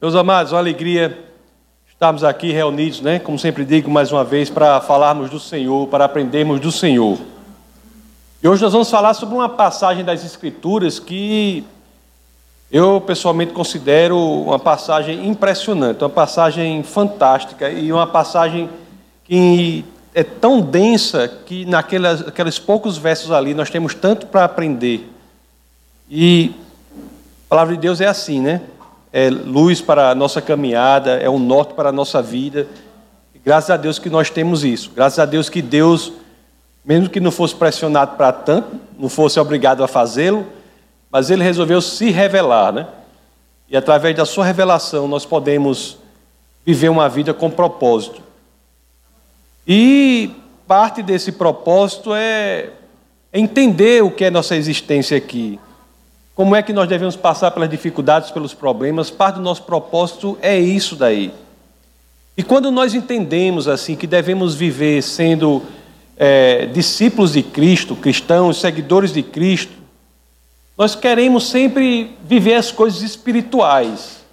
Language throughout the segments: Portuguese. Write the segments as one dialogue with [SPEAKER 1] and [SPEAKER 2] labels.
[SPEAKER 1] Meus amados, uma alegria estarmos aqui reunidos, né? Como sempre digo mais uma vez, para falarmos do Senhor, para aprendermos do Senhor. E hoje nós vamos falar sobre uma passagem das Escrituras que eu pessoalmente considero uma passagem impressionante, uma passagem fantástica e uma passagem que é tão densa que naqueles aqueles poucos versos ali nós temos tanto para aprender. E a palavra de Deus é assim, né? É luz para a nossa caminhada, é um norte para a nossa vida. E graças a Deus que nós temos isso. Graças a Deus que Deus, mesmo que não fosse pressionado para tanto, não fosse obrigado a fazê-lo, mas Ele resolveu se revelar, né? E através da Sua revelação nós podemos viver uma vida com propósito. E parte desse propósito é entender o que é nossa existência aqui como é que nós devemos passar pelas dificuldades, pelos problemas. Parte do nosso propósito é isso daí. E quando nós entendemos assim que devemos viver sendo é, discípulos de Cristo, cristãos, seguidores de Cristo, nós queremos sempre viver as coisas espirituais.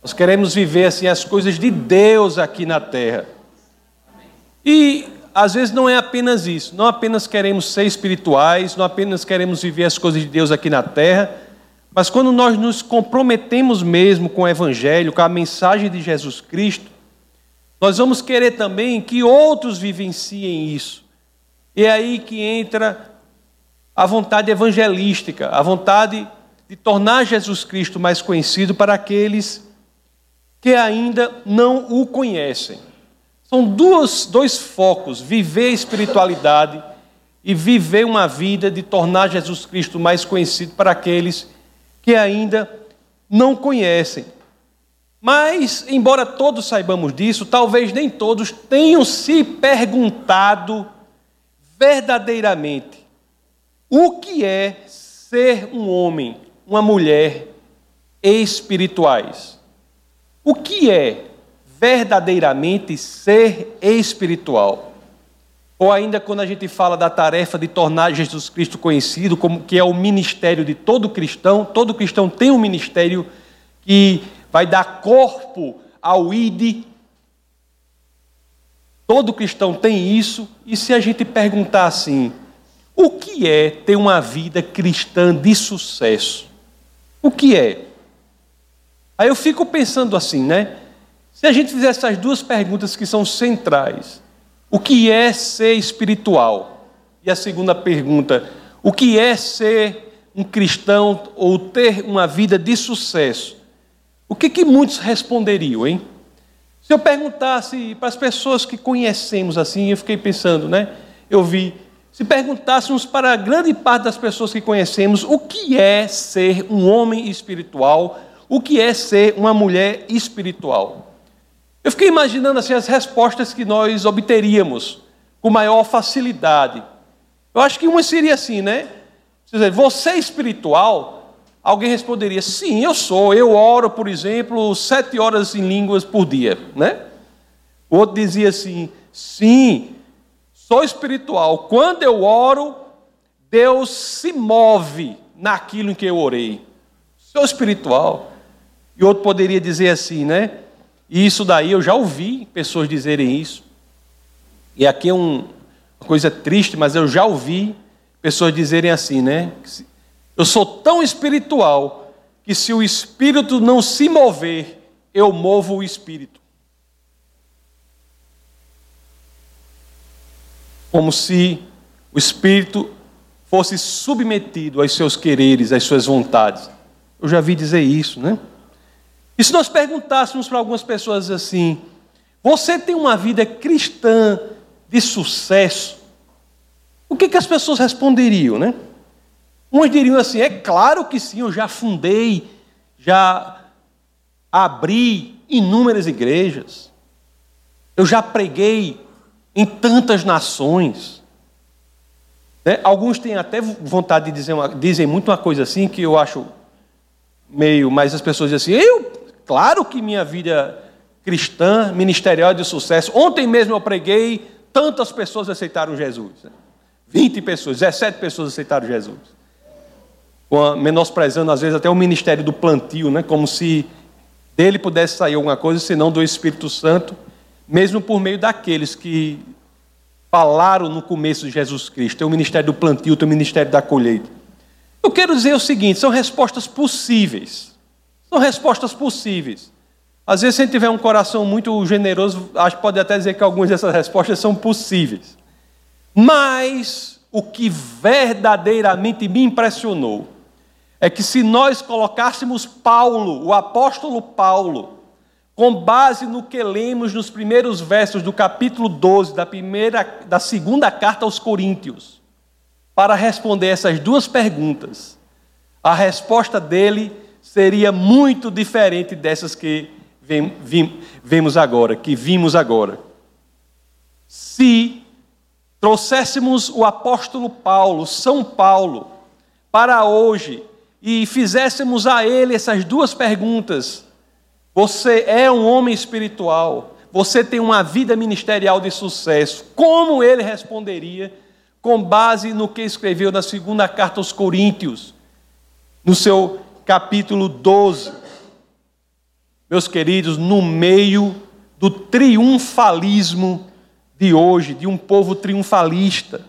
[SPEAKER 1] Nós queremos viver assim as coisas de Deus aqui na terra. E às vezes não é apenas isso, não apenas queremos ser espirituais, não apenas queremos viver as coisas de Deus aqui na terra, mas quando nós nos comprometemos mesmo com o Evangelho, com a mensagem de Jesus Cristo, nós vamos querer também que outros vivenciem isso. E é aí que entra a vontade evangelística, a vontade de tornar Jesus Cristo mais conhecido para aqueles que ainda não o conhecem. São duas, dois focos: viver a espiritualidade e viver uma vida de tornar Jesus Cristo mais conhecido para aqueles que ainda não conhecem. Mas, embora todos saibamos disso, talvez nem todos tenham se perguntado verdadeiramente o que é ser um homem, uma mulher espirituais. O que é verdadeiramente ser espiritual. Ou ainda quando a gente fala da tarefa de tornar Jesus Cristo conhecido, como que é o ministério de todo cristão, todo cristão tem um ministério que vai dar corpo ao ID. Todo cristão tem isso, e se a gente perguntar assim, o que é ter uma vida cristã de sucesso? O que é? Aí eu fico pensando assim, né? Se a gente fizer essas duas perguntas que são centrais, o que é ser espiritual? E a segunda pergunta, o que é ser um cristão ou ter uma vida de sucesso? O que, que muitos responderiam, hein? Se eu perguntasse para as pessoas que conhecemos assim, eu fiquei pensando, né? Eu vi, se perguntássemos para a grande parte das pessoas que conhecemos o que é ser um homem espiritual, o que é ser uma mulher espiritual. Eu fiquei imaginando assim as respostas que nós obteríamos com maior facilidade. Eu acho que uma seria assim, né? Dizer, você é espiritual? Alguém responderia, sim, eu sou. Eu oro, por exemplo, sete horas em línguas por dia, né? O outro dizia assim, sim, sou espiritual. Quando eu oro, Deus se move naquilo em que eu orei. Sou espiritual. E outro poderia dizer assim, né? E isso daí eu já ouvi pessoas dizerem isso. E aqui é um, uma coisa triste, mas eu já ouvi pessoas dizerem assim, né? Eu sou tão espiritual que se o espírito não se mover, eu movo o espírito. Como se o espírito fosse submetido aos seus quereres, às suas vontades. Eu já vi dizer isso, né? E se nós perguntássemos para algumas pessoas assim: você tem uma vida cristã de sucesso? O que, que as pessoas responderiam, né? Uns diriam assim: é claro que sim, eu já fundei, já abri inúmeras igrejas, eu já preguei em tantas nações. Né? Alguns têm até vontade de dizer uma, dizem muito uma coisa assim que eu acho meio, mas as pessoas dizem assim: eu Claro que minha vida cristã, ministerial de sucesso. Ontem mesmo eu preguei, tantas pessoas aceitaram Jesus. 20 né? pessoas, 17 pessoas aceitaram Jesus. Menosprezando às vezes até o ministério do plantio, né? como se dele pudesse sair alguma coisa, senão do Espírito Santo, mesmo por meio daqueles que falaram no começo de Jesus Cristo. Tem o ministério do plantio, tem o ministério da colheita. Eu quero dizer o seguinte: são respostas possíveis. São respostas possíveis. Às vezes, se a gente tiver um coração muito generoso, acho que pode até dizer que algumas dessas respostas são possíveis. Mas o que verdadeiramente me impressionou é que se nós colocássemos Paulo, o apóstolo Paulo, com base no que lemos nos primeiros versos do capítulo 12 da primeira da segunda carta aos Coríntios, para responder essas duas perguntas, a resposta dele seria muito diferente dessas que vemos agora, que vimos agora. Se trouxéssemos o apóstolo Paulo, São Paulo, para hoje e fizéssemos a ele essas duas perguntas: Você é um homem espiritual? Você tem uma vida ministerial de sucesso? Como ele responderia com base no que escreveu na segunda carta aos Coríntios, no seu capítulo 12? Meus queridos, no meio do triunfalismo de hoje, de um povo triunfalista,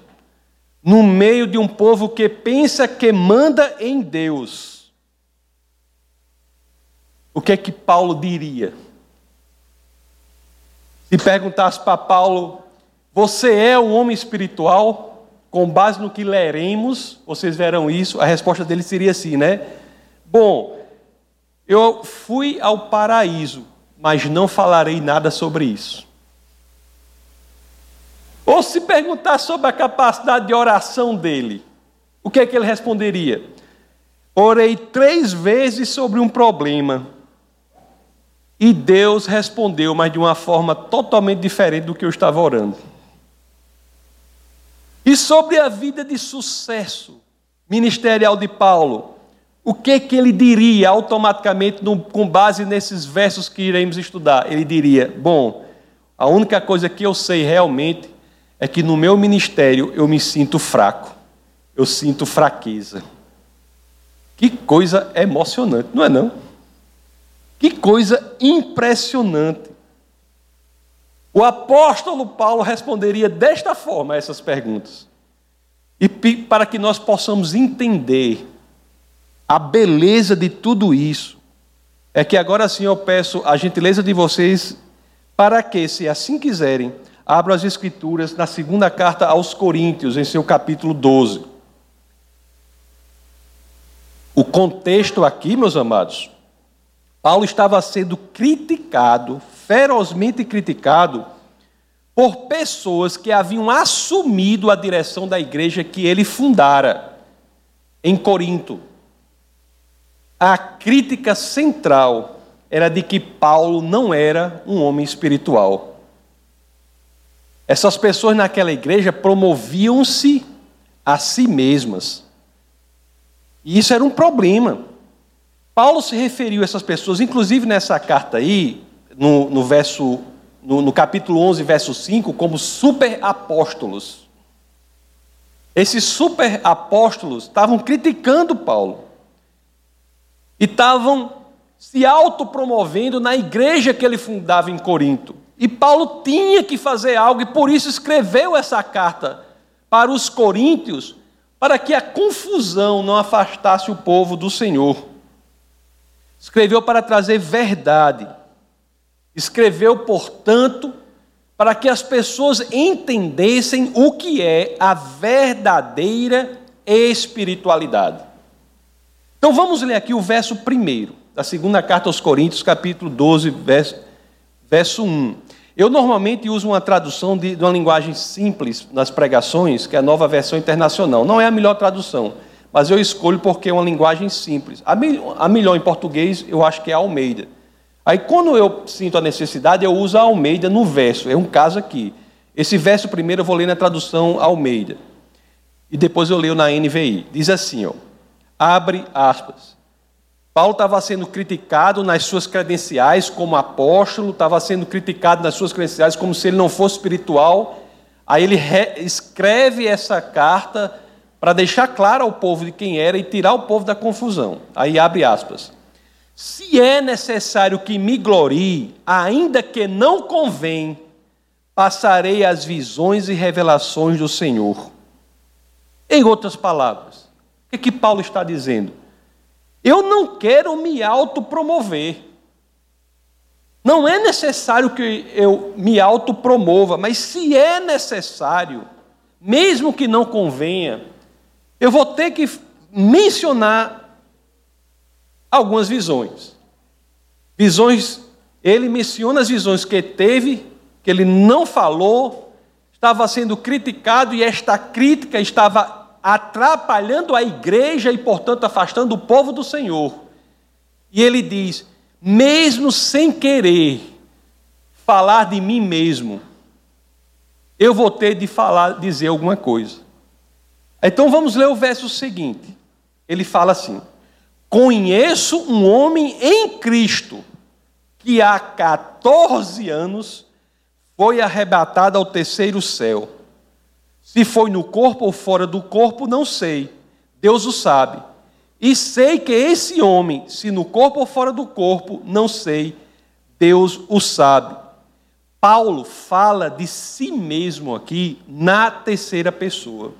[SPEAKER 1] no meio de um povo que pensa que manda em Deus. O que é que Paulo diria? Se perguntasse para Paulo, você é um homem espiritual? Com base no que leremos, vocês verão isso, a resposta dele seria assim, né? Bom, eu fui ao paraíso, mas não falarei nada sobre isso. Ou se perguntar sobre a capacidade de oração dele, o que é que ele responderia? Orei três vezes sobre um problema. E Deus respondeu, mas de uma forma totalmente diferente do que eu estava orando. E sobre a vida de sucesso ministerial de Paulo, o que que ele diria automaticamente no, com base nesses versos que iremos estudar? Ele diria: Bom, a única coisa que eu sei realmente é que no meu ministério eu me sinto fraco, eu sinto fraqueza. Que coisa emocionante, não é não? Que coisa impressionante. O apóstolo Paulo responderia desta forma a essas perguntas. E para que nós possamos entender a beleza de tudo isso, é que agora sim eu peço a gentileza de vocês para que, se assim quiserem, Abra as Escrituras na segunda carta aos Coríntios, em seu capítulo 12. O contexto aqui, meus amados, Paulo estava sendo criticado, ferozmente criticado, por pessoas que haviam assumido a direção da igreja que ele fundara em Corinto. A crítica central era de que Paulo não era um homem espiritual. Essas pessoas naquela igreja promoviam-se a si mesmas. E isso era um problema. Paulo se referiu a essas pessoas, inclusive nessa carta aí, no, no verso, no, no capítulo 11, verso 5, como super apóstolos. Esses super apóstolos estavam criticando Paulo. E estavam se autopromovendo na igreja que ele fundava em Corinto. E Paulo tinha que fazer algo, e por isso escreveu essa carta para os coríntios, para que a confusão não afastasse o povo do Senhor. Escreveu para trazer verdade. Escreveu, portanto, para que as pessoas entendessem o que é a verdadeira espiritualidade. Então vamos ler aqui o verso primeiro, da segunda carta aos Coríntios, capítulo 12, verso, verso 1. Eu normalmente uso uma tradução de, de, uma linguagem simples nas pregações, que é a nova versão internacional. Não é a melhor tradução, mas eu escolho porque é uma linguagem simples. A, a melhor em português eu acho que é Almeida. Aí quando eu sinto a necessidade, eu uso a Almeida no verso. É um caso aqui. Esse verso primeiro eu vou ler na tradução Almeida. E depois eu leio na NVI. Diz assim, ó. Abre aspas. Paulo estava sendo criticado nas suas credenciais como apóstolo, estava sendo criticado nas suas credenciais como se ele não fosse espiritual. Aí ele escreve essa carta para deixar claro ao povo de quem era e tirar o povo da confusão. Aí abre aspas. Se é necessário que me glorie, ainda que não convém, passarei as visões e revelações do Senhor. Em outras palavras, o que, que Paulo está dizendo? Eu não quero me autopromover. Não é necessário que eu me autopromova, mas se é necessário, mesmo que não convenha, eu vou ter que mencionar algumas visões. Visões, ele menciona as visões que teve, que ele não falou, estava sendo criticado e esta crítica estava atrapalhando a igreja e, portanto, afastando o povo do Senhor. E ele diz: mesmo sem querer falar de mim mesmo, eu vou ter de falar, dizer alguma coisa. Então vamos ler o verso seguinte. Ele fala assim: Conheço um homem em Cristo que há 14 anos foi arrebatado ao terceiro céu. Se foi no corpo ou fora do corpo, não sei. Deus o sabe. E sei que esse homem, se no corpo ou fora do corpo, não sei. Deus o sabe. Paulo fala de si mesmo aqui na terceira pessoa.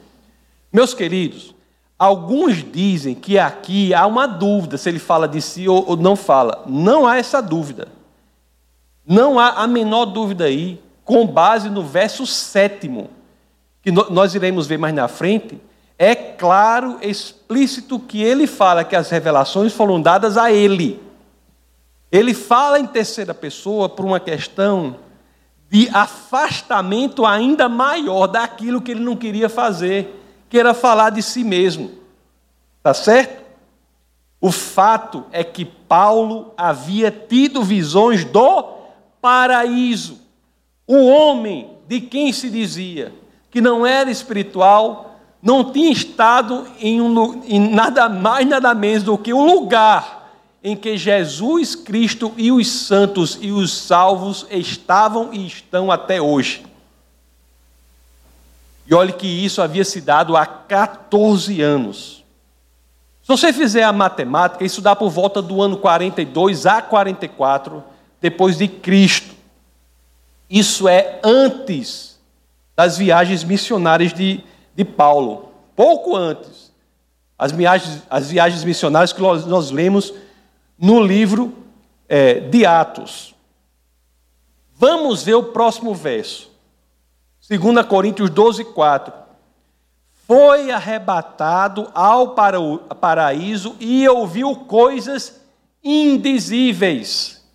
[SPEAKER 1] Meus queridos, alguns dizem que aqui há uma dúvida se ele fala de si ou não fala. Não há essa dúvida. Não há a menor dúvida aí, com base no verso sétimo, que nós iremos ver mais na frente. É claro, explícito que ele fala que as revelações foram dadas a ele. Ele fala em terceira pessoa por uma questão de afastamento ainda maior daquilo que ele não queria fazer, que era falar de si mesmo. Tá certo? O fato é que Paulo havia tido visões do paraíso. O homem de quem se dizia que não era espiritual, não tinha estado em, um, em nada mais, nada menos do que o um lugar em que Jesus Cristo e os santos e os salvos estavam e estão até hoje. E olhe que isso havia se dado há 14 anos. Se você fizer a matemática, isso dá por volta do ano 42 a 44 depois de Cristo. Isso é antes das viagens missionárias de, de Paulo, pouco antes. As viagens, as viagens missionárias que nós, nós lemos no livro é, de Atos. Vamos ver o próximo verso. 2 Coríntios 12, 4. Foi arrebatado ao paraíso e ouviu coisas indizíveis,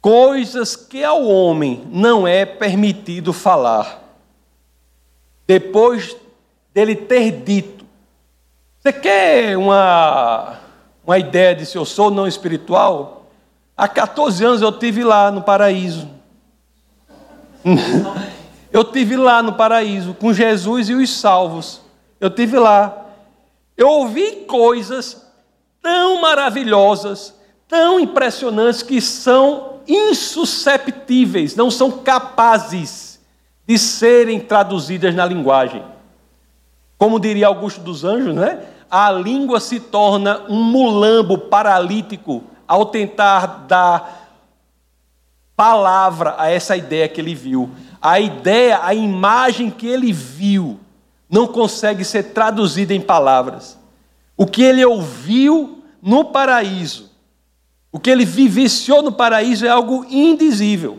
[SPEAKER 1] coisas que ao homem não é permitido falar. Depois dele ter dito: Você quer uma uma ideia de se eu sou não espiritual, há 14 anos eu tive lá no paraíso. eu tive lá no paraíso com Jesus e os salvos. Eu tive lá. Eu ouvi coisas tão maravilhosas, tão impressionantes que são insusceptíveis, não são capazes de serem traduzidas na linguagem. Como diria Augusto dos Anjos, né? a língua se torna um mulambo paralítico ao tentar dar palavra a essa ideia que ele viu. A ideia, a imagem que ele viu, não consegue ser traduzida em palavras. O que ele ouviu no paraíso, o que ele vivenciou no paraíso é algo indizível.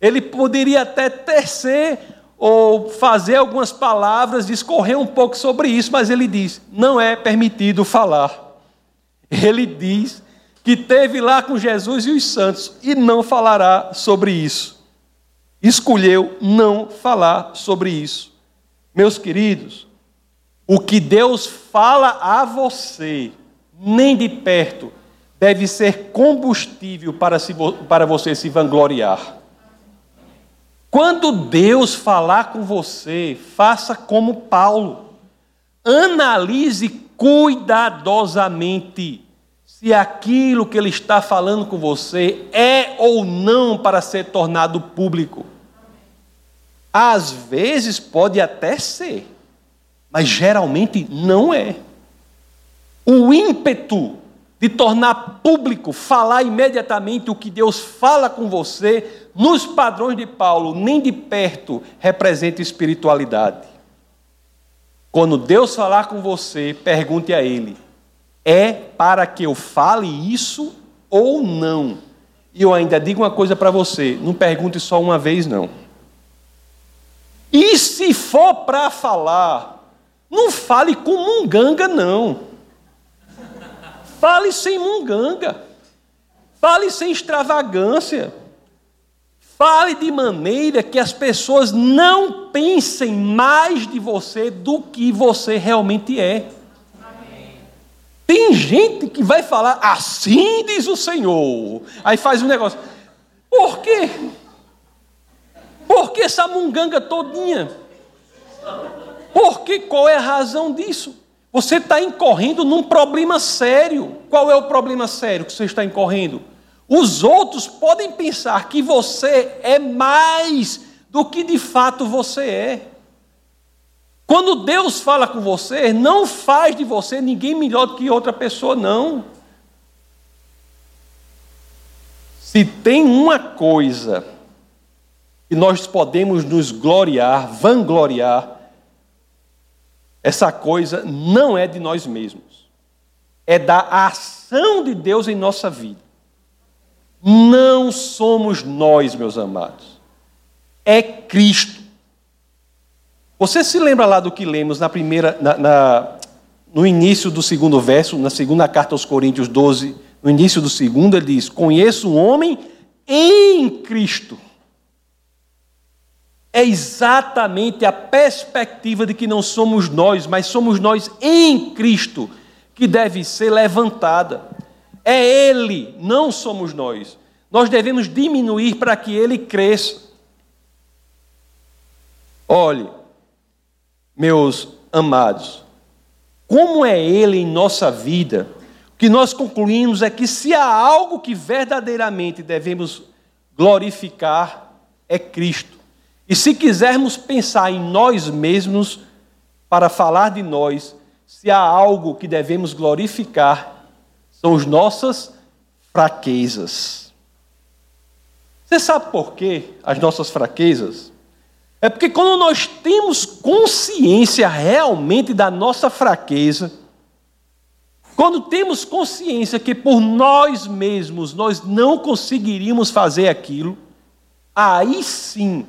[SPEAKER 1] Ele poderia até tecer ou fazer algumas palavras, discorrer um pouco sobre isso, mas ele diz: não é permitido falar. Ele diz que teve lá com Jesus e os santos e não falará sobre isso. Escolheu não falar sobre isso. Meus queridos, o que Deus fala a você, nem de perto, deve ser combustível para, se, para você se vangloriar. Quando Deus falar com você, faça como Paulo. Analise cuidadosamente se aquilo que ele está falando com você é ou não para ser tornado público. Às vezes pode até ser, mas geralmente não é. O ímpeto de tornar público, falar imediatamente o que Deus fala com você, nos padrões de Paulo, nem de perto representa espiritualidade. Quando Deus falar com você, pergunte a Ele: é para que eu fale isso ou não? E eu ainda digo uma coisa para você: não pergunte só uma vez, não. E se for para falar, não fale com munganga, não. Fale sem munganga. Fale sem extravagância. Fale de maneira que as pessoas não pensem mais de você do que você realmente é. Tem gente que vai falar assim diz o Senhor. Aí faz um negócio. Por quê? Por que essa munganga todinha? Por que? Qual é a razão disso? Você está incorrendo num problema sério. Qual é o problema sério que você está incorrendo? Os outros podem pensar que você é mais do que de fato você é. Quando Deus fala com você, não faz de você ninguém melhor do que outra pessoa, não. Se tem uma coisa que nós podemos nos gloriar, vangloriar, essa coisa não é de nós mesmos, é da ação de Deus em nossa vida. Não somos nós, meus amados, é Cristo. Você se lembra lá do que lemos na primeira, na, na, no início do segundo verso, na segunda carta aos Coríntios 12, no início do segundo, ele diz: Conheço um homem em Cristo é exatamente a perspectiva de que não somos nós, mas somos nós em Cristo que deve ser levantada. É Ele, não somos nós. Nós devemos diminuir para que Ele cresça. Olhe, meus amados, como é Ele em nossa vida, o que nós concluímos é que se há algo que verdadeiramente devemos glorificar, é Cristo. E se quisermos pensar em nós mesmos, para falar de nós, se há algo que devemos glorificar, são as nossas fraquezas. Você sabe por quê as nossas fraquezas? É porque quando nós temos consciência realmente da nossa fraqueza, quando temos consciência que por nós mesmos nós não conseguiríamos fazer aquilo, aí sim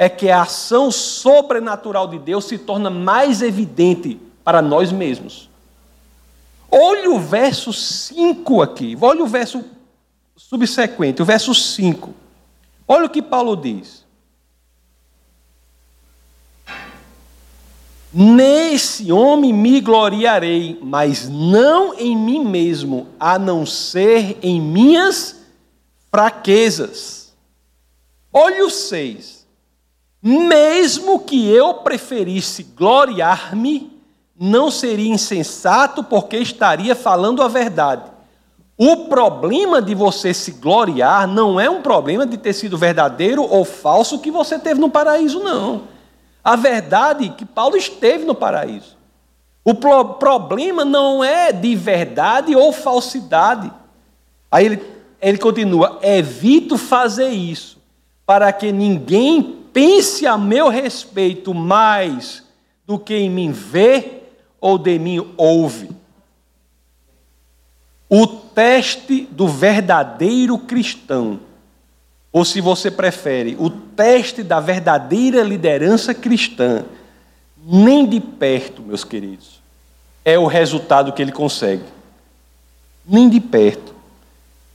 [SPEAKER 1] é que a ação sobrenatural de Deus se torna mais evidente para nós mesmos. Olhe o verso 5 aqui, olhe o verso subsequente, o verso 5. Olha o que Paulo diz. Nesse homem me gloriarei, mas não em mim mesmo, a não ser em minhas fraquezas. Olhe o 6. Mesmo que eu preferisse gloriar-me, não seria insensato, porque estaria falando a verdade. O problema de você se gloriar não é um problema de ter sido verdadeiro ou falso que você teve no paraíso, não. A verdade é que Paulo esteve no paraíso. O pro problema não é de verdade ou falsidade. Aí ele, ele continua: evito fazer isso, para que ninguém pense a meu respeito mais do que em mim vê ou de mim ouve. O teste do verdadeiro cristão, ou se você prefere, o teste da verdadeira liderança cristã, nem de perto, meus queridos, é o resultado que ele consegue. Nem de perto.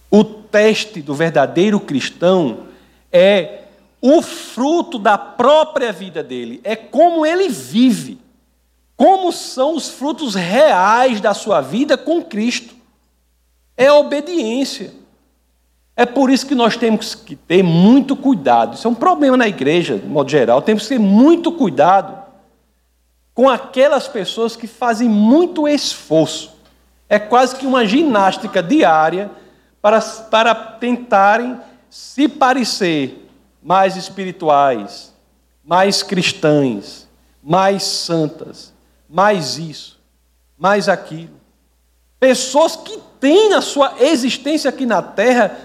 [SPEAKER 1] O teste do verdadeiro cristão é o fruto da própria vida dele, é como ele vive, como são os frutos reais da sua vida com Cristo. É a obediência. É por isso que nós temos que ter muito cuidado. Isso é um problema na igreja, de modo geral. Temos que ter muito cuidado com aquelas pessoas que fazem muito esforço. É quase que uma ginástica diária para, para tentarem se parecer mais espirituais, mais cristãs, mais santas, mais isso, mais aquilo. Pessoas que tem na sua existência aqui na terra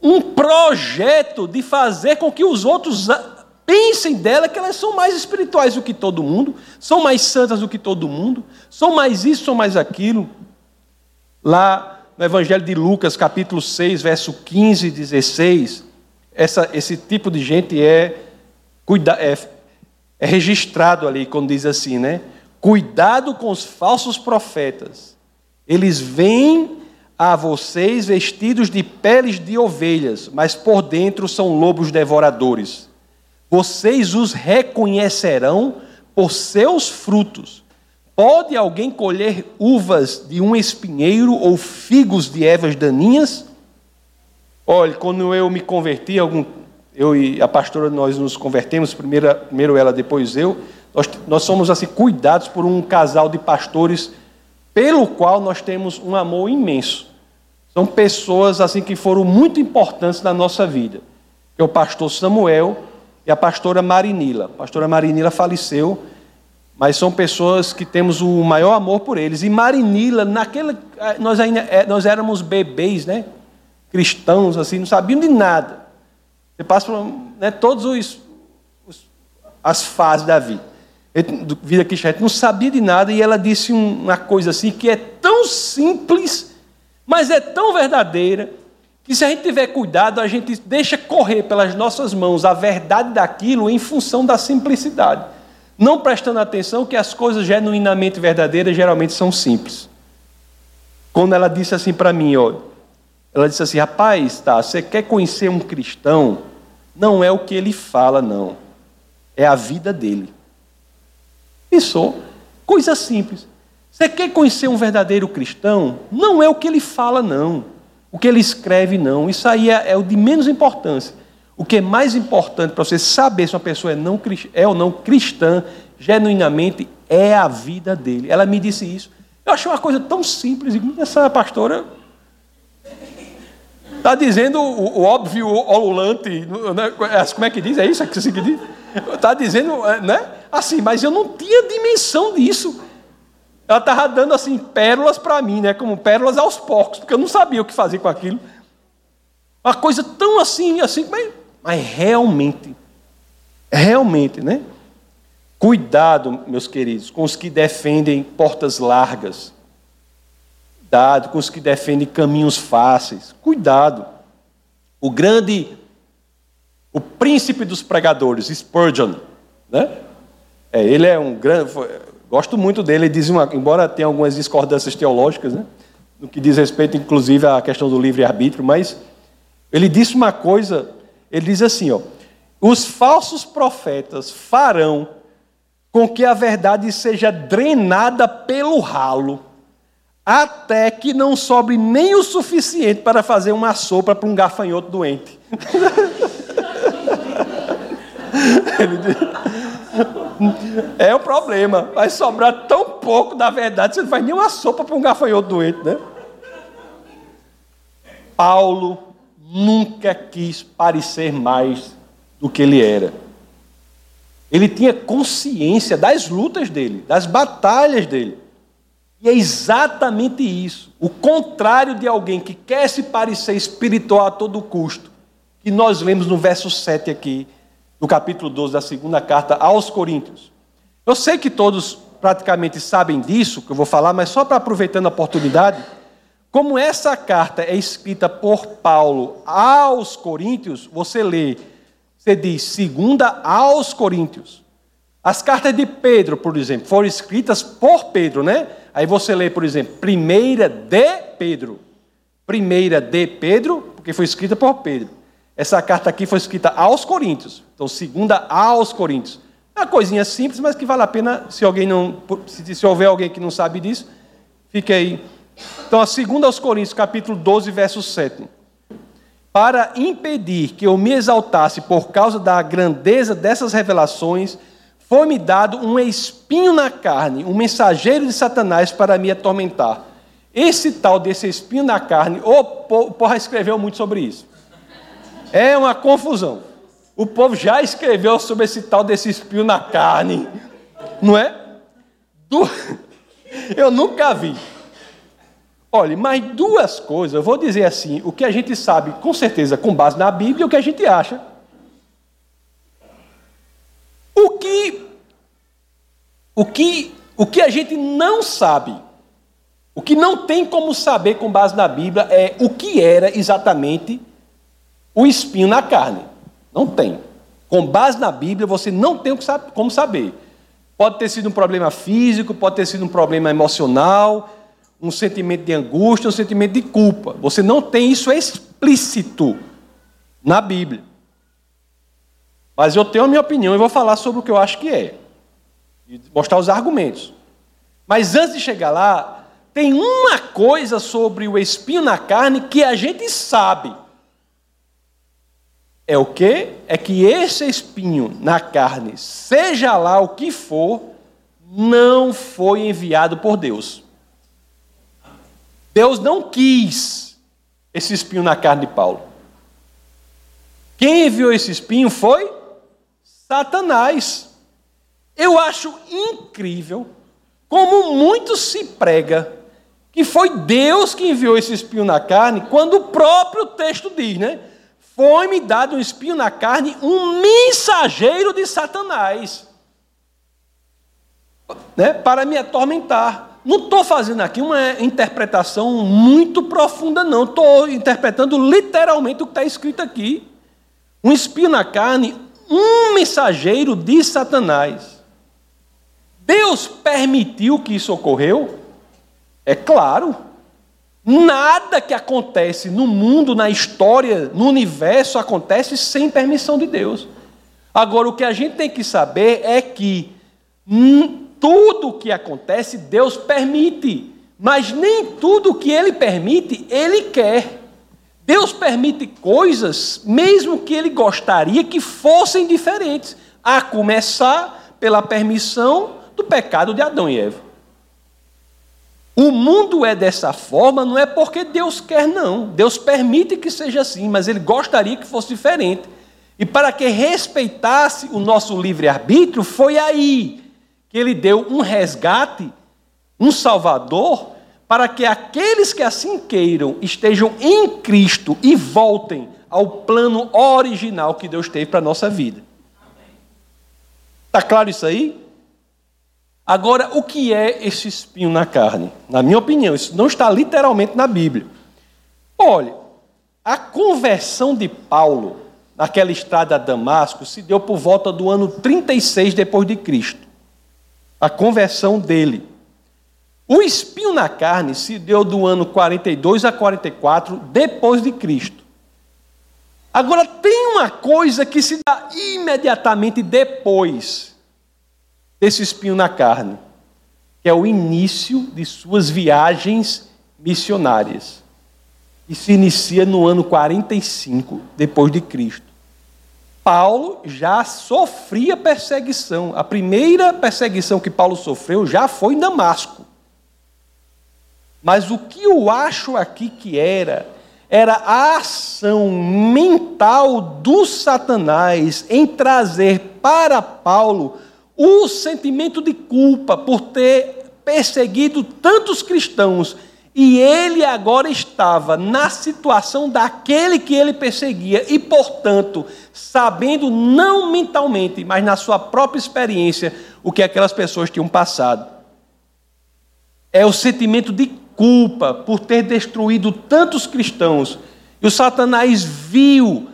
[SPEAKER 1] um projeto de fazer com que os outros pensem dela que elas são mais espirituais do que todo mundo, são mais santas do que todo mundo, são mais isso, são mais aquilo. Lá no Evangelho de Lucas, capítulo 6, verso 15 e 16, essa, esse tipo de gente é, é, é registrado ali, quando diz assim, né? Cuidado com os falsos profetas. Eles vêm a vocês vestidos de peles de ovelhas, mas por dentro são lobos devoradores. Vocês os reconhecerão por seus frutos. Pode alguém colher uvas de um espinheiro ou figos de ervas daninhas? Olha, quando eu me converti, algum, eu e a pastora nós nos convertemos, primeiro, ela, depois eu. Nós, nós somos assim cuidados por um casal de pastores pelo qual nós temos um amor imenso. São pessoas assim que foram muito importantes na nossa vida. É o pastor Samuel e a pastora Marinila. A pastora Marinila faleceu, mas são pessoas que temos o maior amor por eles. E Marinila, naquele nós ainda é, nós éramos bebês, né? Cristãos assim, não sabiam de nada. Você passa por né, todos os, os as fases da vida vida cristã, a gente não sabia de nada, e ela disse uma coisa assim que é tão simples, mas é tão verdadeira, que se a gente tiver cuidado, a gente deixa correr pelas nossas mãos a verdade daquilo em função da simplicidade. Não prestando atenção que as coisas genuinamente verdadeiras geralmente são simples. Quando ela disse assim para mim, ó, ela disse assim: rapaz, tá, você quer conhecer um cristão? Não é o que ele fala, não. É a vida dele. Pensou? Coisa simples. Você quer conhecer um verdadeiro cristão? Não é o que ele fala, não. O que ele escreve, não. Isso aí é, é o de menos importância. O que é mais importante para você saber se uma pessoa é, não, é ou não cristã, genuinamente, é a vida dele. Ela me disse isso. Eu achei uma coisa tão simples. Essa pastora está dizendo o, o óbvio olulante. Né? Como é que diz? É isso que você diz? Está dizendo, é, né? Assim, mas eu não tinha dimensão disso. Ela estava dando assim pérolas para mim, né? Como pérolas aos porcos, porque eu não sabia o que fazer com aquilo. Uma coisa tão assim, assim, mas, mas realmente, realmente, né? Cuidado, meus queridos, com os que defendem portas largas. Cuidado com os que defendem caminhos fáceis. Cuidado. O grande o príncipe dos pregadores, Spurgeon, né? É, ele é um grande, gosto muito dele. Ele diz uma, embora tenha algumas discordâncias teológicas, né? No que diz respeito, inclusive, à questão do livre arbítrio, mas ele disse uma coisa. Ele diz assim, ó: os falsos profetas farão com que a verdade seja drenada pelo ralo, até que não sobre nem o suficiente para fazer uma sopa para um gafanhoto doente. É o problema. Vai sobrar tão pouco da verdade, você não faz nem uma sopa para um gafanhoto doente, né? Paulo nunca quis parecer mais do que ele era. Ele tinha consciência das lutas dele, das batalhas dele. E é exatamente isso, o contrário de alguém que quer se parecer espiritual a todo custo, que nós lemos no verso 7 aqui, no capítulo 12 da segunda carta aos Coríntios. Eu sei que todos praticamente sabem disso, que eu vou falar, mas só para aproveitando a oportunidade, como essa carta é escrita por Paulo aos Coríntios, você lê, você diz segunda aos Coríntios. As cartas de Pedro, por exemplo, foram escritas por Pedro, né? Aí você lê, por exemplo, primeira de Pedro. Primeira de Pedro, porque foi escrita por Pedro. Essa carta aqui foi escrita aos Coríntios. Então, segunda aos Coríntios. É uma coisinha simples, mas que vale a pena, se alguém não. Se, se houver alguém que não sabe disso, fique aí. Então, a segunda aos Coríntios, capítulo 12, verso 7. Para impedir que eu me exaltasse por causa da grandeza dessas revelações, foi-me dado um espinho na carne, um mensageiro de Satanás para me atormentar. Esse tal desse espinho na carne, o Porra escreveu muito sobre isso. É uma confusão. O povo já escreveu sobre esse tal desse espinho na carne, não é? Do... Eu nunca vi Olha, mais duas coisas, eu vou dizer assim, o que a gente sabe, com certeza, com base na Bíblia, e o que a gente acha. O que, o que, o que a gente não sabe, o que não tem como saber com base na Bíblia é o que era exatamente o espinho na carne. Não tem. Com base na Bíblia, você não tem como saber. Pode ter sido um problema físico, pode ter sido um problema emocional, um sentimento de angústia, um sentimento de culpa. Você não tem isso explícito na Bíblia. Mas eu tenho a minha opinião e vou falar sobre o que eu acho que é. E mostrar os argumentos. Mas antes de chegar lá, tem uma coisa sobre o espinho na carne que a gente sabe. É o que? É que esse espinho na carne, seja lá o que for, não foi enviado por Deus. Deus não quis esse espinho na carne de Paulo. Quem enviou esse espinho foi Satanás. Eu acho incrível como muito se prega que foi Deus que enviou esse espinho na carne, quando o próprio texto diz, né? Foi-me dado um espinho na carne, um mensageiro de Satanás, né? Para me atormentar. Não estou fazendo aqui uma interpretação muito profunda, não. Estou interpretando literalmente o que está escrito aqui. Um espinho na carne, um mensageiro de Satanás. Deus permitiu que isso ocorreu? É claro. Nada que acontece no mundo, na história, no universo, acontece sem permissão de Deus. Agora, o que a gente tem que saber é que tudo o que acontece, Deus permite. Mas nem tudo que Ele permite, Ele quer. Deus permite coisas, mesmo que Ele gostaria que fossem diferentes, a começar pela permissão do pecado de Adão e Eva. O mundo é dessa forma, não é porque Deus quer, não. Deus permite que seja assim, mas Ele gostaria que fosse diferente. E para que respeitasse o nosso livre-arbítrio, foi aí que ele deu um resgate, um salvador, para que aqueles que assim queiram estejam em Cristo e voltem ao plano original que Deus teve para a nossa vida. Está claro isso aí? Agora, o que é esse espinho na carne? Na minha opinião, isso não está literalmente na Bíblia. Olha, a conversão de Paulo naquela estrada a Damasco se deu por volta do ano 36 depois de Cristo a conversão dele. O espinho na carne se deu do ano 42 a 44 depois de Cristo. Agora tem uma coisa que se dá imediatamente depois desse espinho na carne, que é o início de suas viagens missionárias. E se inicia no ano 45 depois de Cristo. Paulo já sofria perseguição. A primeira perseguição que Paulo sofreu já foi em Damasco. Mas o que eu acho aqui que era, era a ação mental do Satanás em trazer para Paulo o sentimento de culpa por ter perseguido tantos cristãos e ele agora estava na situação daquele que ele perseguia, e, portanto, sabendo não mentalmente, mas na sua própria experiência, o que aquelas pessoas tinham passado. É o sentimento de culpa por ter destruído tantos cristãos. E o Satanás viu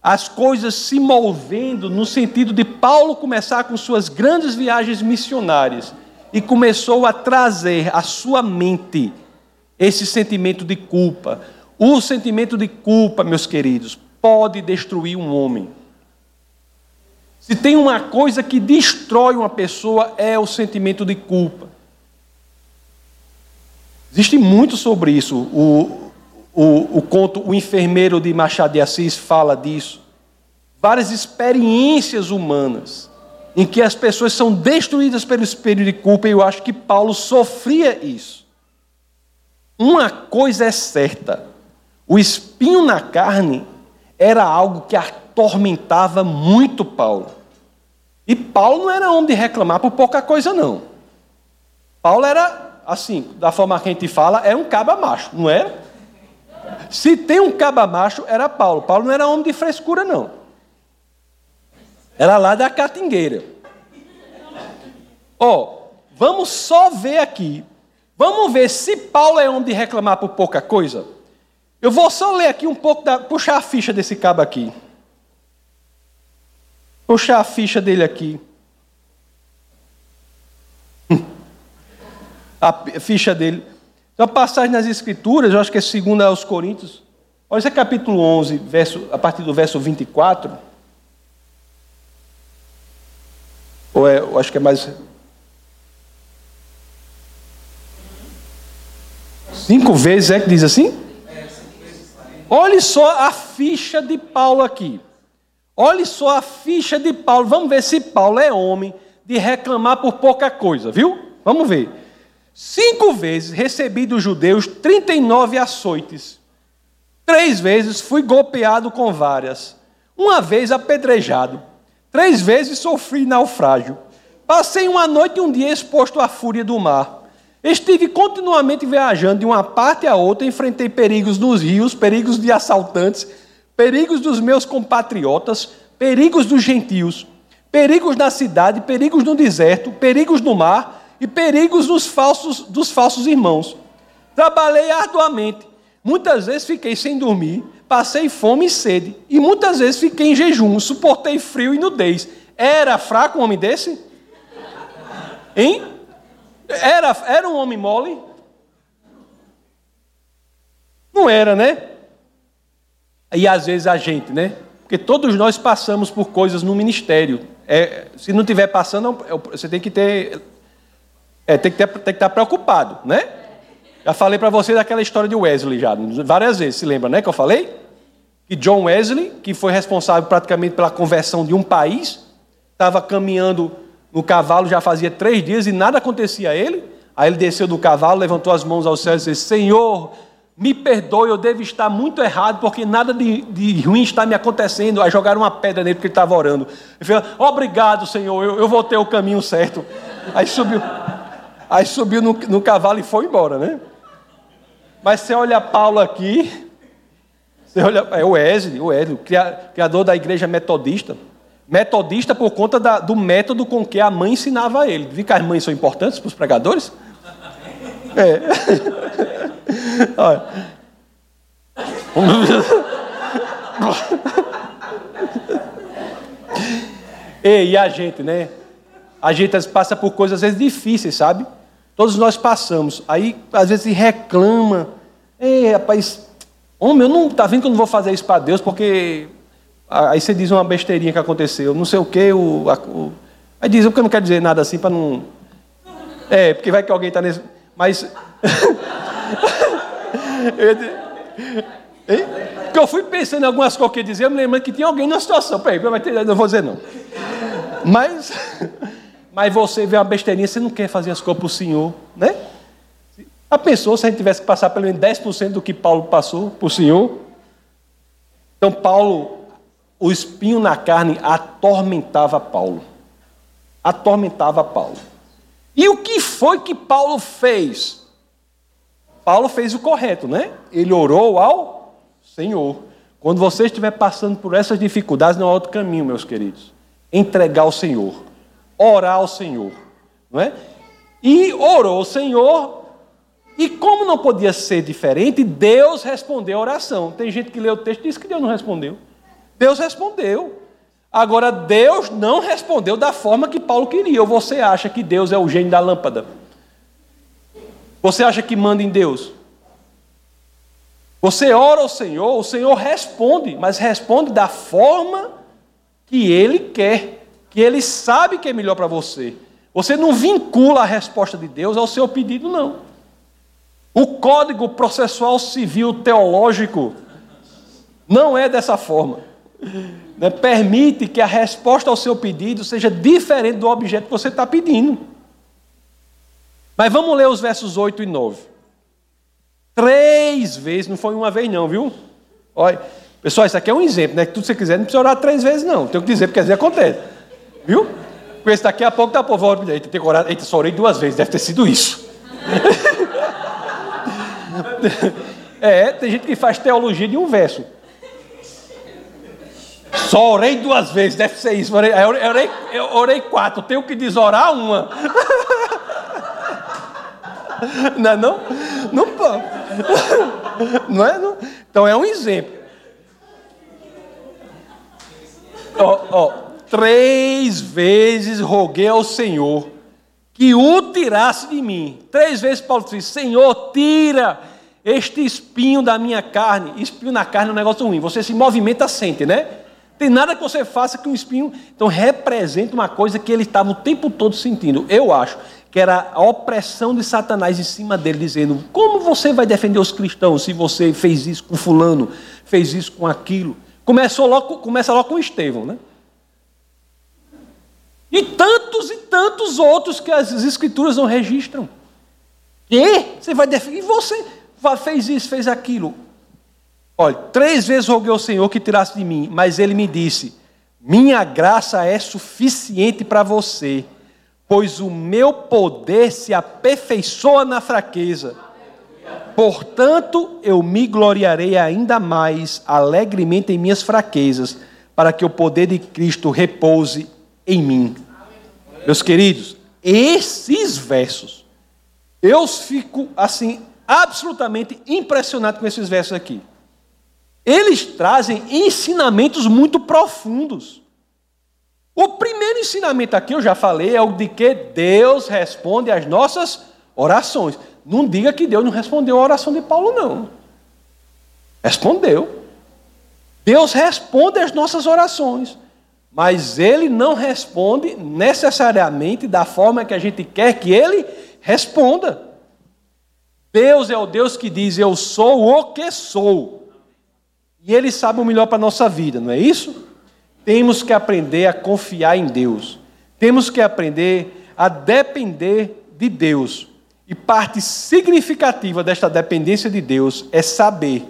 [SPEAKER 1] as coisas se movendo no sentido de Paulo começar com suas grandes viagens missionárias e começou a trazer à sua mente esse sentimento de culpa. O sentimento de culpa, meus queridos, pode destruir um homem. Se tem uma coisa que destrói uma pessoa, é o sentimento de culpa. Existe muito sobre isso. O, o, o conto O Enfermeiro de Machado de Assis fala disso. Várias experiências humanas em que as pessoas são destruídas pelo espelho de culpa, e eu acho que Paulo sofria isso. Uma coisa é certa: o espinho na carne era algo que atormentava muito Paulo. E Paulo não era homem de reclamar por pouca coisa, não. Paulo era assim, da forma que a gente fala, é um caba macho, não era? Se tem um caba macho, era Paulo. Paulo não era homem de frescura, não. Era lá da catingueira. Ó, oh, vamos só ver aqui. Vamos ver se Paulo é homem de reclamar por pouca coisa. Eu vou só ler aqui um pouco, da, puxar a ficha desse cabo aqui. Puxar a ficha dele aqui. A ficha dele. Então, a passagem nas Escrituras, eu acho que é segunda aos Coríntios. Olha, esse é capítulo 11, verso, a partir do verso 24. Ou é, eu acho que é mais. Cinco vezes é que diz assim? Olhe só a ficha de Paulo aqui. Olhe só a ficha de Paulo. Vamos ver se Paulo é homem de reclamar por pouca coisa, viu? Vamos ver. Cinco vezes recebi dos judeus 39 açoites. Três vezes fui golpeado com várias. Uma vez apedrejado. Três vezes sofri naufrágio. Passei uma noite e um dia exposto à fúria do mar. Estive continuamente viajando de uma parte a outra, enfrentei perigos nos rios, perigos de assaltantes, perigos dos meus compatriotas, perigos dos gentios, perigos na cidade, perigos no deserto, perigos no mar e perigos dos falsos, dos falsos irmãos. Trabalhei arduamente, muitas vezes fiquei sem dormir, passei fome e sede, e muitas vezes fiquei em jejum, suportei frio e nudez. Era fraco um homem desse? Hein? Era, era um homem mole? Não era, né? E às vezes a gente, né? Porque todos nós passamos por coisas no ministério. É, se não estiver passando, é você tem que ter. É, tem, que ter tem que estar preocupado, né? Já falei para você daquela história de Wesley já, várias vezes, se lembra, né? Que eu falei? Que John Wesley, que foi responsável praticamente pela conversão de um país, estava caminhando no cavalo já fazia três dias e nada acontecia a ele. Aí ele desceu do cavalo, levantou as mãos ao céu e disse: Senhor, me perdoe, eu devo estar muito errado, porque nada de, de ruim está me acontecendo. Aí jogaram uma pedra nele porque ele estava orando. Ele falou: Obrigado, Senhor, eu, eu voltei o caminho certo. Aí subiu, aí subiu no, no cavalo e foi embora, né? Mas você olha Paulo aqui, você olha, é o Wesley, o Wesley, criador da igreja metodista. Metodista por conta da, do método com que a mãe ensinava a ele. Viu que as mães são importantes para os pregadores? É. Olha. e a gente, né? A gente passa por coisas às vezes difíceis, sabe? Todos nós passamos. Aí, às vezes, reclama. Ei, rapaz, homem, eu não. Tá vendo que eu não vou fazer isso para Deus porque Aí você diz uma besteirinha que aconteceu, não sei o quê, o, o... aí diz, porque eu não quero dizer nada assim para não. É, porque vai que alguém está nesse. Mas. eu... Porque eu fui pensando em algumas coisas que eu eu me lembro que tinha alguém na situação. Peraí, não vou dizer não. Mas, mas você vê uma besteirinha, você não quer fazer as coisas para o Senhor, né? A pessoa, se a gente tivesse que passar pelo menos 10% do que Paulo passou para o Senhor. Então, Paulo o espinho na carne atormentava Paulo. Atormentava Paulo. E o que foi que Paulo fez? Paulo fez o correto, né? Ele orou ao Senhor. Quando você estiver passando por essas dificuldades, não há outro caminho, meus queridos. Entregar ao Senhor. Orar ao Senhor. Não é? E orou ao Senhor, e como não podia ser diferente, Deus respondeu a oração. Tem gente que lê o texto e diz que Deus não respondeu. Deus respondeu. Agora, Deus não respondeu da forma que Paulo queria. Ou você acha que Deus é o gênio da lâmpada? Você acha que manda em Deus? Você ora ao Senhor, o Senhor responde, mas responde da forma que Ele quer, que Ele sabe que é melhor para você. Você não vincula a resposta de Deus ao seu pedido, não. O código processual civil teológico não é dessa forma né, permite que a resposta ao seu pedido seja diferente do objeto que você está pedindo. Mas vamos ler os versos 8 e 9. Três vezes, não foi uma vez não, viu? Olha, pessoal, isso aqui é um exemplo, né? Que tudo que você quiser, não precisa orar três vezes, não. Tenho que dizer, porque às vezes acontece. Viu? Porque esse daqui a pouco tá povo, eita, tem orar, eita, só orei duas vezes, deve ter sido isso. É, tem gente que faz teologia de um verso. Só orei duas vezes, deve ser isso. Orei, eu, orei, eu orei quatro, tenho que desorar uma. Não é não? Não pode. Não é não? Então é um exemplo. Ó, ó, três vezes roguei ao Senhor que o tirasse de mim. Três vezes Paulo disse: Senhor, tira este espinho da minha carne. Espinho na carne é um negócio ruim. Você se movimenta, sente, né? Tem nada que você faça que um espinho. Então representa uma coisa que ele estava o tempo todo sentindo. Eu acho que era a opressão de Satanás em cima dele, dizendo: Como você vai defender os cristãos se você fez isso com fulano, fez isso com aquilo? Começou logo, começa logo com Estevão, né? E tantos e tantos outros que as escrituras não registram. E você vai defender, e você fez isso, fez aquilo. Olha, três vezes roguei ao Senhor que tirasse de mim, mas ele me disse: Minha graça é suficiente para você, pois o meu poder se aperfeiçoa na fraqueza. Portanto, eu me gloriarei ainda mais alegremente em minhas fraquezas, para que o poder de Cristo repouse em mim. Meus queridos, esses versos, eu fico assim, absolutamente impressionado com esses versos aqui. Eles trazem ensinamentos muito profundos. O primeiro ensinamento aqui, eu já falei, é o de que Deus responde às nossas orações. Não diga que Deus não respondeu a oração de Paulo, não. Respondeu. Deus responde às nossas orações. Mas ele não responde necessariamente da forma que a gente quer que ele responda. Deus é o Deus que diz: Eu sou o que sou. E Ele sabe o melhor para a nossa vida, não é isso? Temos que aprender a confiar em Deus. Temos que aprender a depender de Deus. E parte significativa desta dependência de Deus é saber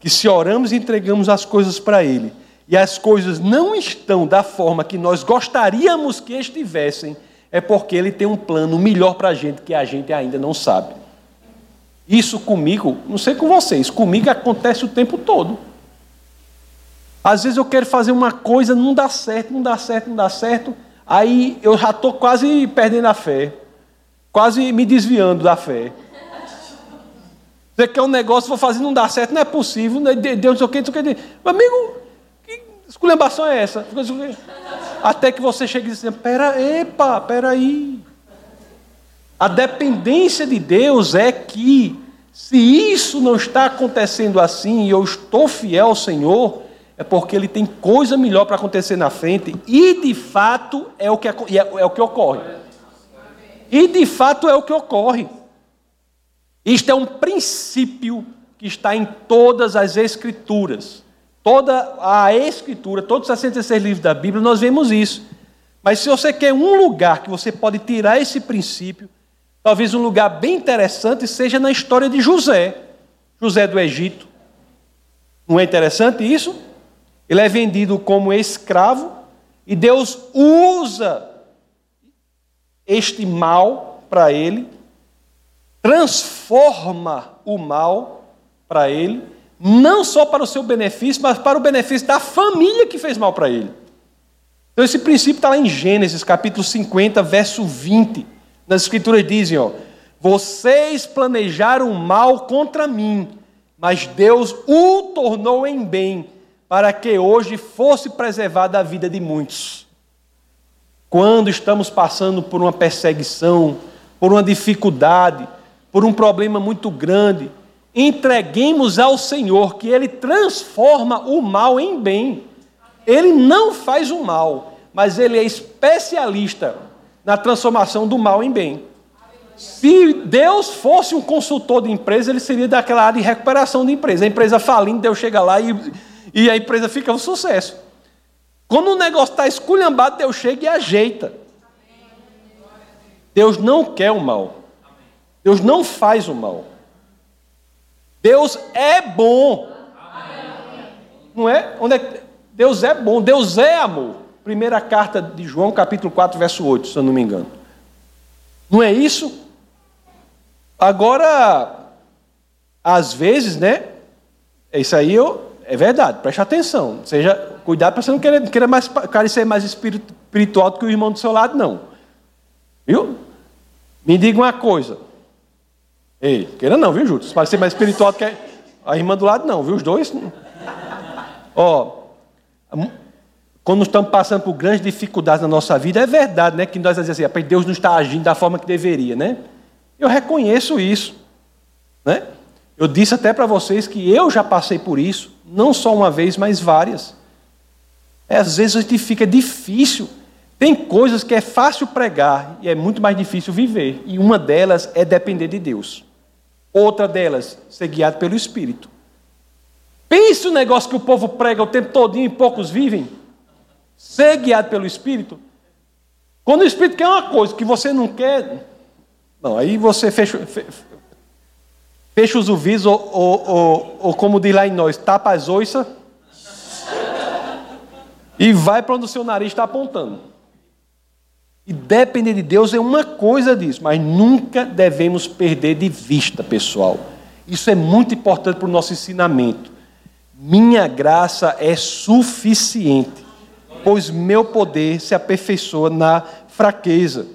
[SPEAKER 1] que se oramos e entregamos as coisas para Ele, e as coisas não estão da forma que nós gostaríamos que estivessem, é porque Ele tem um plano melhor para a gente que a gente ainda não sabe. Isso comigo, não sei com vocês, comigo acontece o tempo todo. Às vezes eu quero fazer uma coisa, não dá certo, não dá certo, não dá certo. Aí eu já estou quase perdendo a fé, quase me desviando da fé. Você quer um negócio, vou fazer, não dá certo, não é possível, né? Deus não sei o que, não sei o que. Meu amigo, esculhambação é essa? Até que você chega e diz assim, pera, epa, pera aí. A dependência de Deus é que, se isso não está acontecendo assim e eu estou fiel ao Senhor, é porque Ele tem coisa melhor para acontecer na frente e de fato é o que, é, é o que ocorre. E de fato é o que ocorre. Isto é um princípio que está em todas as Escrituras. Toda a Escritura, todos os 66 livros da Bíblia, nós vemos isso. Mas se você quer um lugar que você pode tirar esse princípio, Talvez um lugar bem interessante seja na história de José, José do Egito. Não é interessante isso? Ele é vendido como escravo e Deus usa este mal para ele, transforma o mal para ele, não só para o seu benefício, mas para o benefício da família que fez mal para ele. Então, esse princípio está lá em Gênesis, capítulo 50, verso 20. Nas escrituras dizem, ó, vocês planejaram mal contra mim, mas Deus o tornou em bem, para que hoje fosse preservada a vida de muitos. Quando estamos passando por uma perseguição, por uma dificuldade, por um problema muito grande, entreguemos ao Senhor que Ele transforma o mal em bem. Ele não faz o mal, mas Ele é especialista na transformação do mal em bem. Se Deus fosse um consultor de empresa, ele seria daquela área de recuperação de empresa. A empresa falindo, Deus chega lá e, e a empresa fica um sucesso. Quando o negócio está esculhambado, Deus chega e ajeita. Deus não quer o mal. Deus não faz o mal. Deus é bom. Não é? Onde é? Deus é bom, Deus é amor. Primeira carta de João, capítulo 4, verso 8, se eu não me engano. Não é isso? Agora, às vezes, né? Isso aí eu, é verdade, preste atenção. Seja, cuidado para você não querer, querer mais, ser mais espiritual do que o irmão do seu lado, não. Viu? Me diga uma coisa. Ei, queira não, viu, Júlio? Ser mais espiritual do que a irmã do lado, não, viu? Os dois. Ó, quando estamos passando por grandes dificuldades na nossa vida, é verdade, né? Que nós dizemos assim, Deus não está agindo da forma que deveria, né? Eu reconheço isso, né? Eu disse até para vocês que eu já passei por isso, não só uma vez, mas várias. É, às vezes a gente fica difícil. Tem coisas que é fácil pregar e é muito mais difícil viver. E uma delas é depender de Deus. Outra delas, ser guiado pelo Espírito. Pense o negócio que o povo prega o tempo todinho e poucos vivem. Ser guiado pelo Espírito. Quando o Espírito quer uma coisa que você não quer, não, aí você fecha, fecha os ouvidos, ou, ou, ou, ou, como diz lá em nós, tapa as oiças e vai para onde o seu nariz está apontando. E depender de Deus é uma coisa disso, mas nunca devemos perder de vista, pessoal. Isso é muito importante para o nosso ensinamento. Minha graça é suficiente, pois meu poder se aperfeiçoa na fraqueza.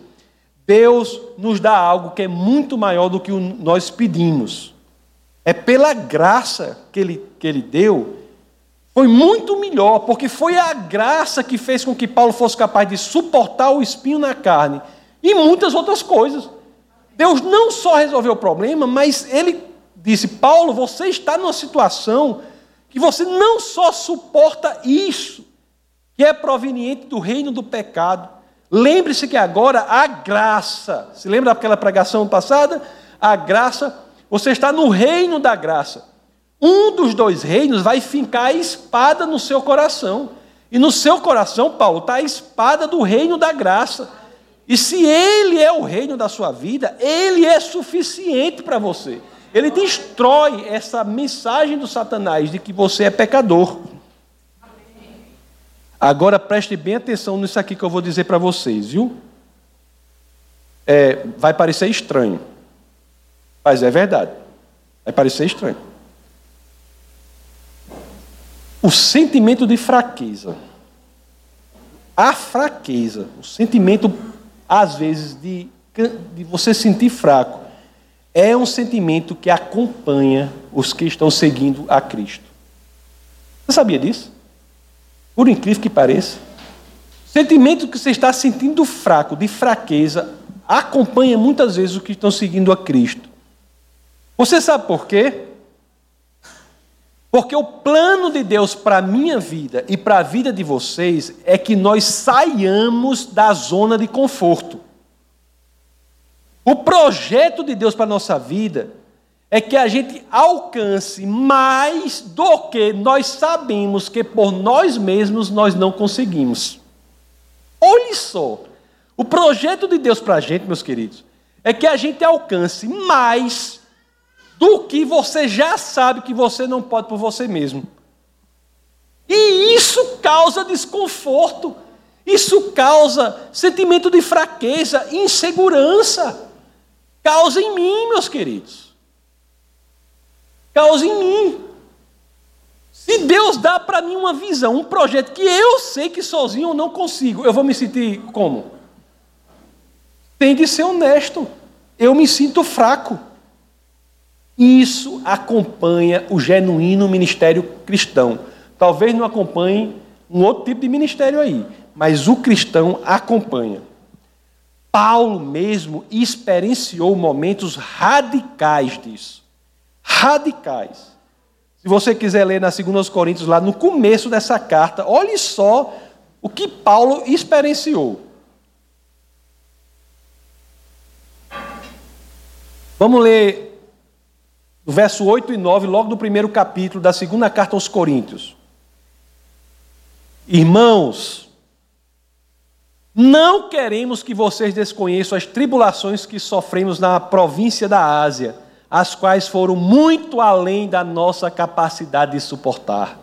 [SPEAKER 1] Deus nos dá algo que é muito maior do que nós pedimos. É pela graça que Ele, que ele deu, foi muito melhor, porque foi a graça que fez com que Paulo fosse capaz de suportar o espinho na carne e muitas outras coisas. Deus não só resolveu o problema, mas Ele disse: Paulo, você está numa situação que você não só suporta isso, que é proveniente do reino do pecado, Lembre-se que agora a graça, se lembra daquela pregação passada? A graça, você está no reino da graça. Um dos dois reinos vai fincar a espada no seu coração. E no seu coração, Paulo, está a espada do reino da graça. E se ele é o reino da sua vida, ele é suficiente para você. Ele destrói essa mensagem do Satanás de que você é pecador. Agora preste bem atenção nisso aqui que eu vou dizer para vocês, viu? É, vai parecer estranho, mas é verdade. Vai parecer estranho. O sentimento de fraqueza, a fraqueza, o sentimento, às vezes, de, de você sentir fraco, é um sentimento que acompanha os que estão seguindo a Cristo. Você sabia disso? Por incrível que pareça. Sentimento que você está sentindo fraco, de fraqueza, acompanha muitas vezes os que estão seguindo a Cristo. Você sabe por quê? Porque o plano de Deus para a minha vida e para a vida de vocês é que nós saiamos da zona de conforto. O projeto de Deus para a nossa vida é que a gente alcance mais do que nós sabemos que por nós mesmos nós não conseguimos. Olhe só, o projeto de Deus para a gente, meus queridos, é que a gente alcance mais do que você já sabe que você não pode por você mesmo. E isso causa desconforto, isso causa sentimento de fraqueza, insegurança. Causa em mim, meus queridos causa em mim. Se Deus dá para mim uma visão, um projeto que eu sei que sozinho eu não consigo, eu vou me sentir como? Tem de ser honesto. Eu me sinto fraco. Isso acompanha o genuíno ministério cristão. Talvez não acompanhe um outro tipo de ministério aí, mas o cristão acompanha. Paulo mesmo experienciou momentos radicais disso radicais. Se você quiser ler na 2 Coríntios, lá no começo dessa carta, olhe só o que Paulo experienciou. Vamos ler o verso 8 e 9, logo do primeiro capítulo da segunda carta aos Coríntios. Irmãos, não queremos que vocês desconheçam as tribulações que sofremos na província da Ásia as quais foram muito além da nossa capacidade de suportar,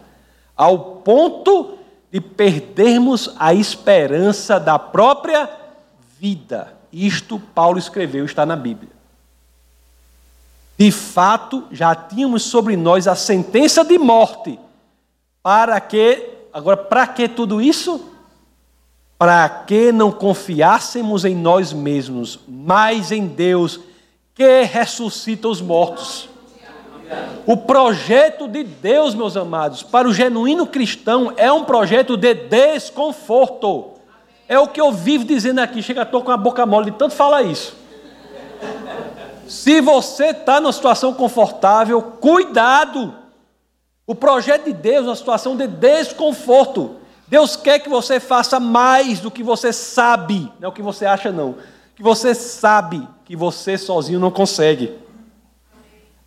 [SPEAKER 1] ao ponto de perdermos a esperança da própria vida. Isto Paulo escreveu, está na Bíblia. De fato, já tínhamos sobre nós a sentença de morte. Para que, agora, para que tudo isso? Para que não confiássemos em nós mesmos, mas em Deus, que ressuscita os mortos. O projeto de Deus, meus amados, para o genuíno cristão é um projeto de desconforto. É o que eu vivo dizendo aqui. Chega, estou com a boca mole de tanto falar isso. Se você está numa situação confortável, cuidado. O projeto de Deus é uma situação de desconforto. Deus quer que você faça mais do que você sabe, não é o que você acha, não. Que você sabe que você sozinho não consegue.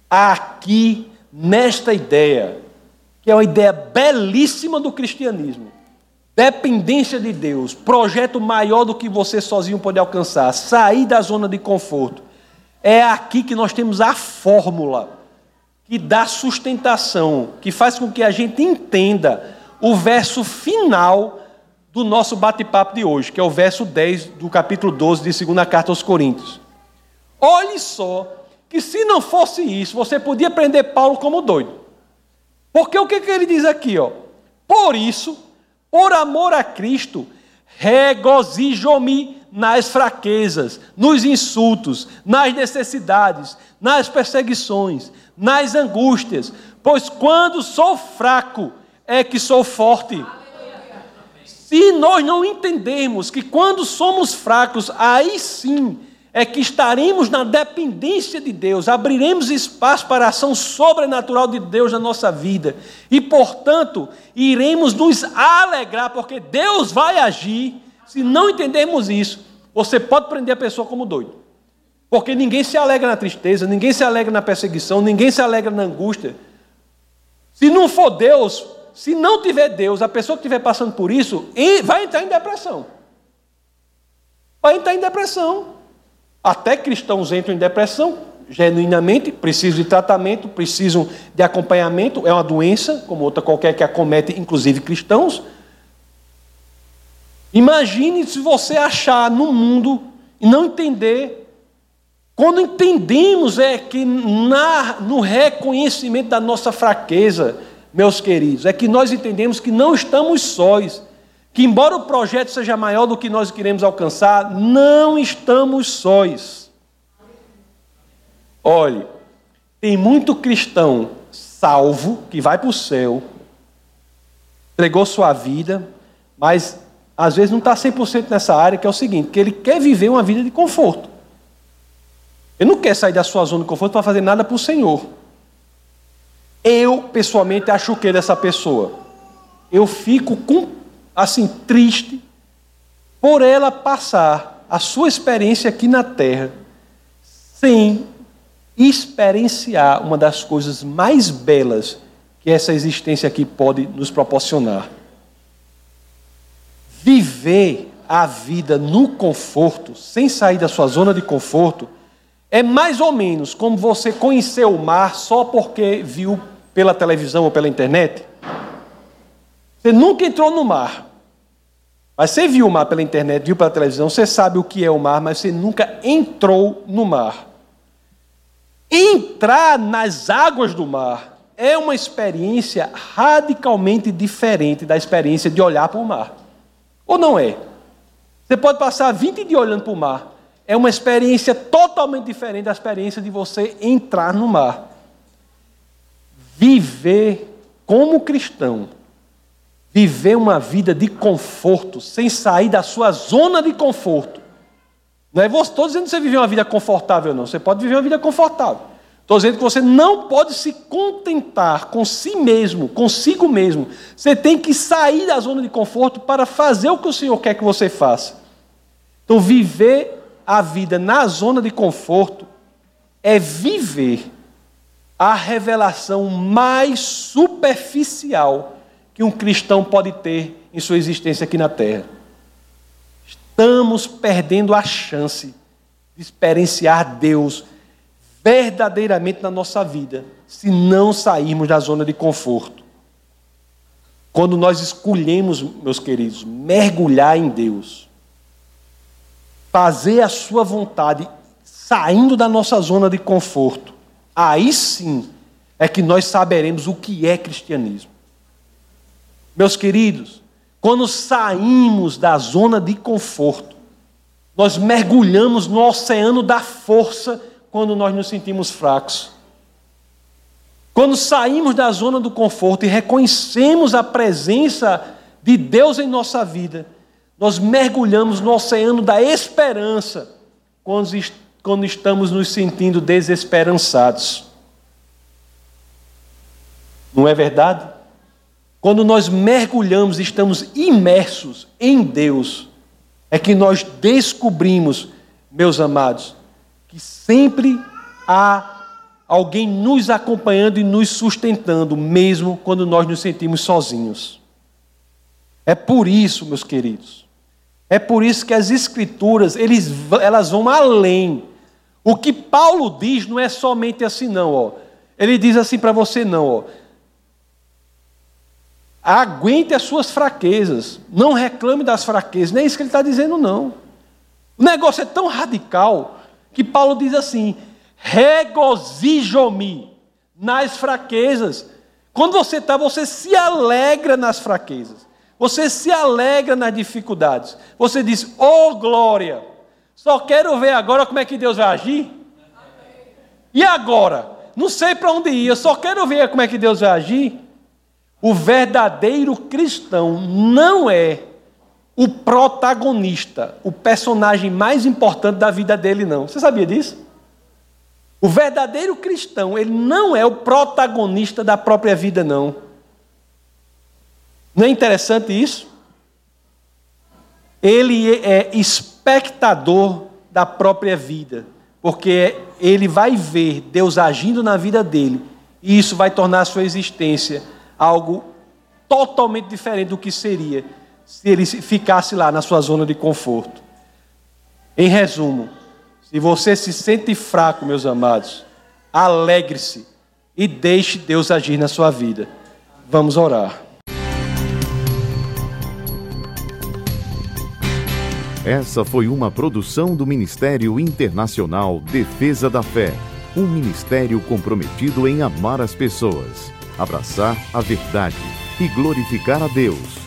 [SPEAKER 1] Aqui, nesta ideia, que é uma ideia belíssima do cristianismo, dependência de Deus, projeto maior do que você sozinho pode alcançar, sair da zona de conforto. É aqui que nós temos a fórmula que dá sustentação, que faz com que a gente entenda o verso final do nosso bate-papo de hoje, que é o verso 10 do capítulo 12 de 2 carta aos Coríntios. Olhe só que se não fosse isso, você podia prender Paulo como doido. Porque o que, que ele diz aqui, ó? Por isso, por amor a Cristo, regozijo-me nas fraquezas, nos insultos, nas necessidades, nas perseguições, nas angústias, pois quando sou fraco é que sou forte. Se nós não entendermos que quando somos fracos, aí sim é que estaremos na dependência de Deus, abriremos espaço para a ação sobrenatural de Deus na nossa vida e, portanto, iremos nos alegrar, porque Deus vai agir. Se não entendermos isso, você pode prender a pessoa como doido. Porque ninguém se alegra na tristeza, ninguém se alegra na perseguição, ninguém se alegra na angústia. Se não for Deus, se não tiver Deus, a pessoa que estiver passando por isso, vai entrar em depressão. Vai entrar em depressão. Até cristãos entram em depressão, genuinamente, precisam de tratamento, precisam de acompanhamento, é uma doença, como outra qualquer que acomete, inclusive cristãos. Imagine se você achar no mundo e não entender. Quando entendemos é que na, no reconhecimento da nossa fraqueza, meus queridos, é que nós entendemos que não estamos sós que, embora o projeto seja maior do que nós queremos alcançar, não estamos sós. Olhe, tem muito cristão salvo que vai para o céu, entregou sua vida, mas às vezes não está 100% nessa área, que é o seguinte, que ele quer viver uma vida de conforto. Ele não quer sair da sua zona de conforto para fazer nada para o Senhor. Eu, pessoalmente, acho o que dessa pessoa? Eu fico com assim, triste, por ela passar a sua experiência aqui na terra sem experienciar uma das coisas mais belas que essa existência aqui pode nos proporcionar. Viver a vida no conforto, sem sair da sua zona de conforto, é mais ou menos como você conhecer o mar só porque viu pela televisão ou pela internet. Você nunca entrou no mar. Mas você viu o mar pela internet, viu pela televisão, você sabe o que é o mar, mas você nunca entrou no mar. Entrar nas águas do mar é uma experiência radicalmente diferente da experiência de olhar para o mar. Ou não é? Você pode passar 20 dias olhando para o mar. É uma experiência totalmente diferente da experiência de você entrar no mar. Viver como cristão viver uma vida de conforto, sem sair da sua zona de conforto. Não é estou dizendo que você viver uma vida confortável, não. Você pode viver uma vida confortável. Estou dizendo que você não pode se contentar com si mesmo, consigo mesmo. Você tem que sair da zona de conforto para fazer o que o Senhor quer que você faça. Então, viver a vida na zona de conforto é viver a revelação mais superficial que um cristão pode ter em sua existência aqui na terra. Estamos perdendo a chance de experienciar Deus verdadeiramente na nossa vida, se não sairmos da zona de conforto. Quando nós escolhemos, meus queridos, mergulhar em Deus, fazer a Sua vontade, saindo da nossa zona de conforto, aí sim é que nós saberemos o que é cristianismo. Meus queridos, quando saímos da zona de conforto, nós mergulhamos no oceano da força quando nós nos sentimos fracos. Quando saímos da zona do conforto e reconhecemos a presença de Deus em nossa vida, nós mergulhamos no oceano da esperança quando, estamos nos sentindo desesperançados. Não é verdade? Quando nós mergulhamos, estamos imersos em Deus, é que nós descobrimos, meus amados, que sempre há alguém nos acompanhando e nos sustentando, mesmo quando nós nos sentimos sozinhos. É por isso, meus queridos, é por isso que as Escrituras eles, elas vão além. O que Paulo diz não é somente assim, não. Ó. Ele diz assim para você, não. Ó. Aguente as suas fraquezas. Não reclame das fraquezas. Não é isso que ele está dizendo, não. O negócio é tão radical que Paulo diz assim: regozijo-me nas fraquezas. Quando você está, você se alegra nas fraquezas. Você se alegra nas dificuldades. Você diz, oh glória, só quero ver agora como é que Deus vai agir. E agora? Não sei para onde ir, eu só quero ver como é que Deus vai agir. O verdadeiro cristão não é o protagonista, o personagem mais importante da vida dele, não. Você sabia disso? O verdadeiro cristão, ele não é o protagonista da própria vida, não. Não é interessante isso? Ele é espectador da própria vida, porque ele vai ver Deus agindo na vida dele, e isso vai tornar a sua existência algo totalmente diferente do que seria se ele ficasse lá na sua zona de conforto. Em resumo, se você se sente fraco, meus amados, alegre-se e deixe Deus agir na sua vida. Vamos orar.
[SPEAKER 2] Essa foi uma produção do Ministério Internacional Defesa da Fé, um ministério comprometido em amar as pessoas, abraçar a verdade e glorificar a Deus.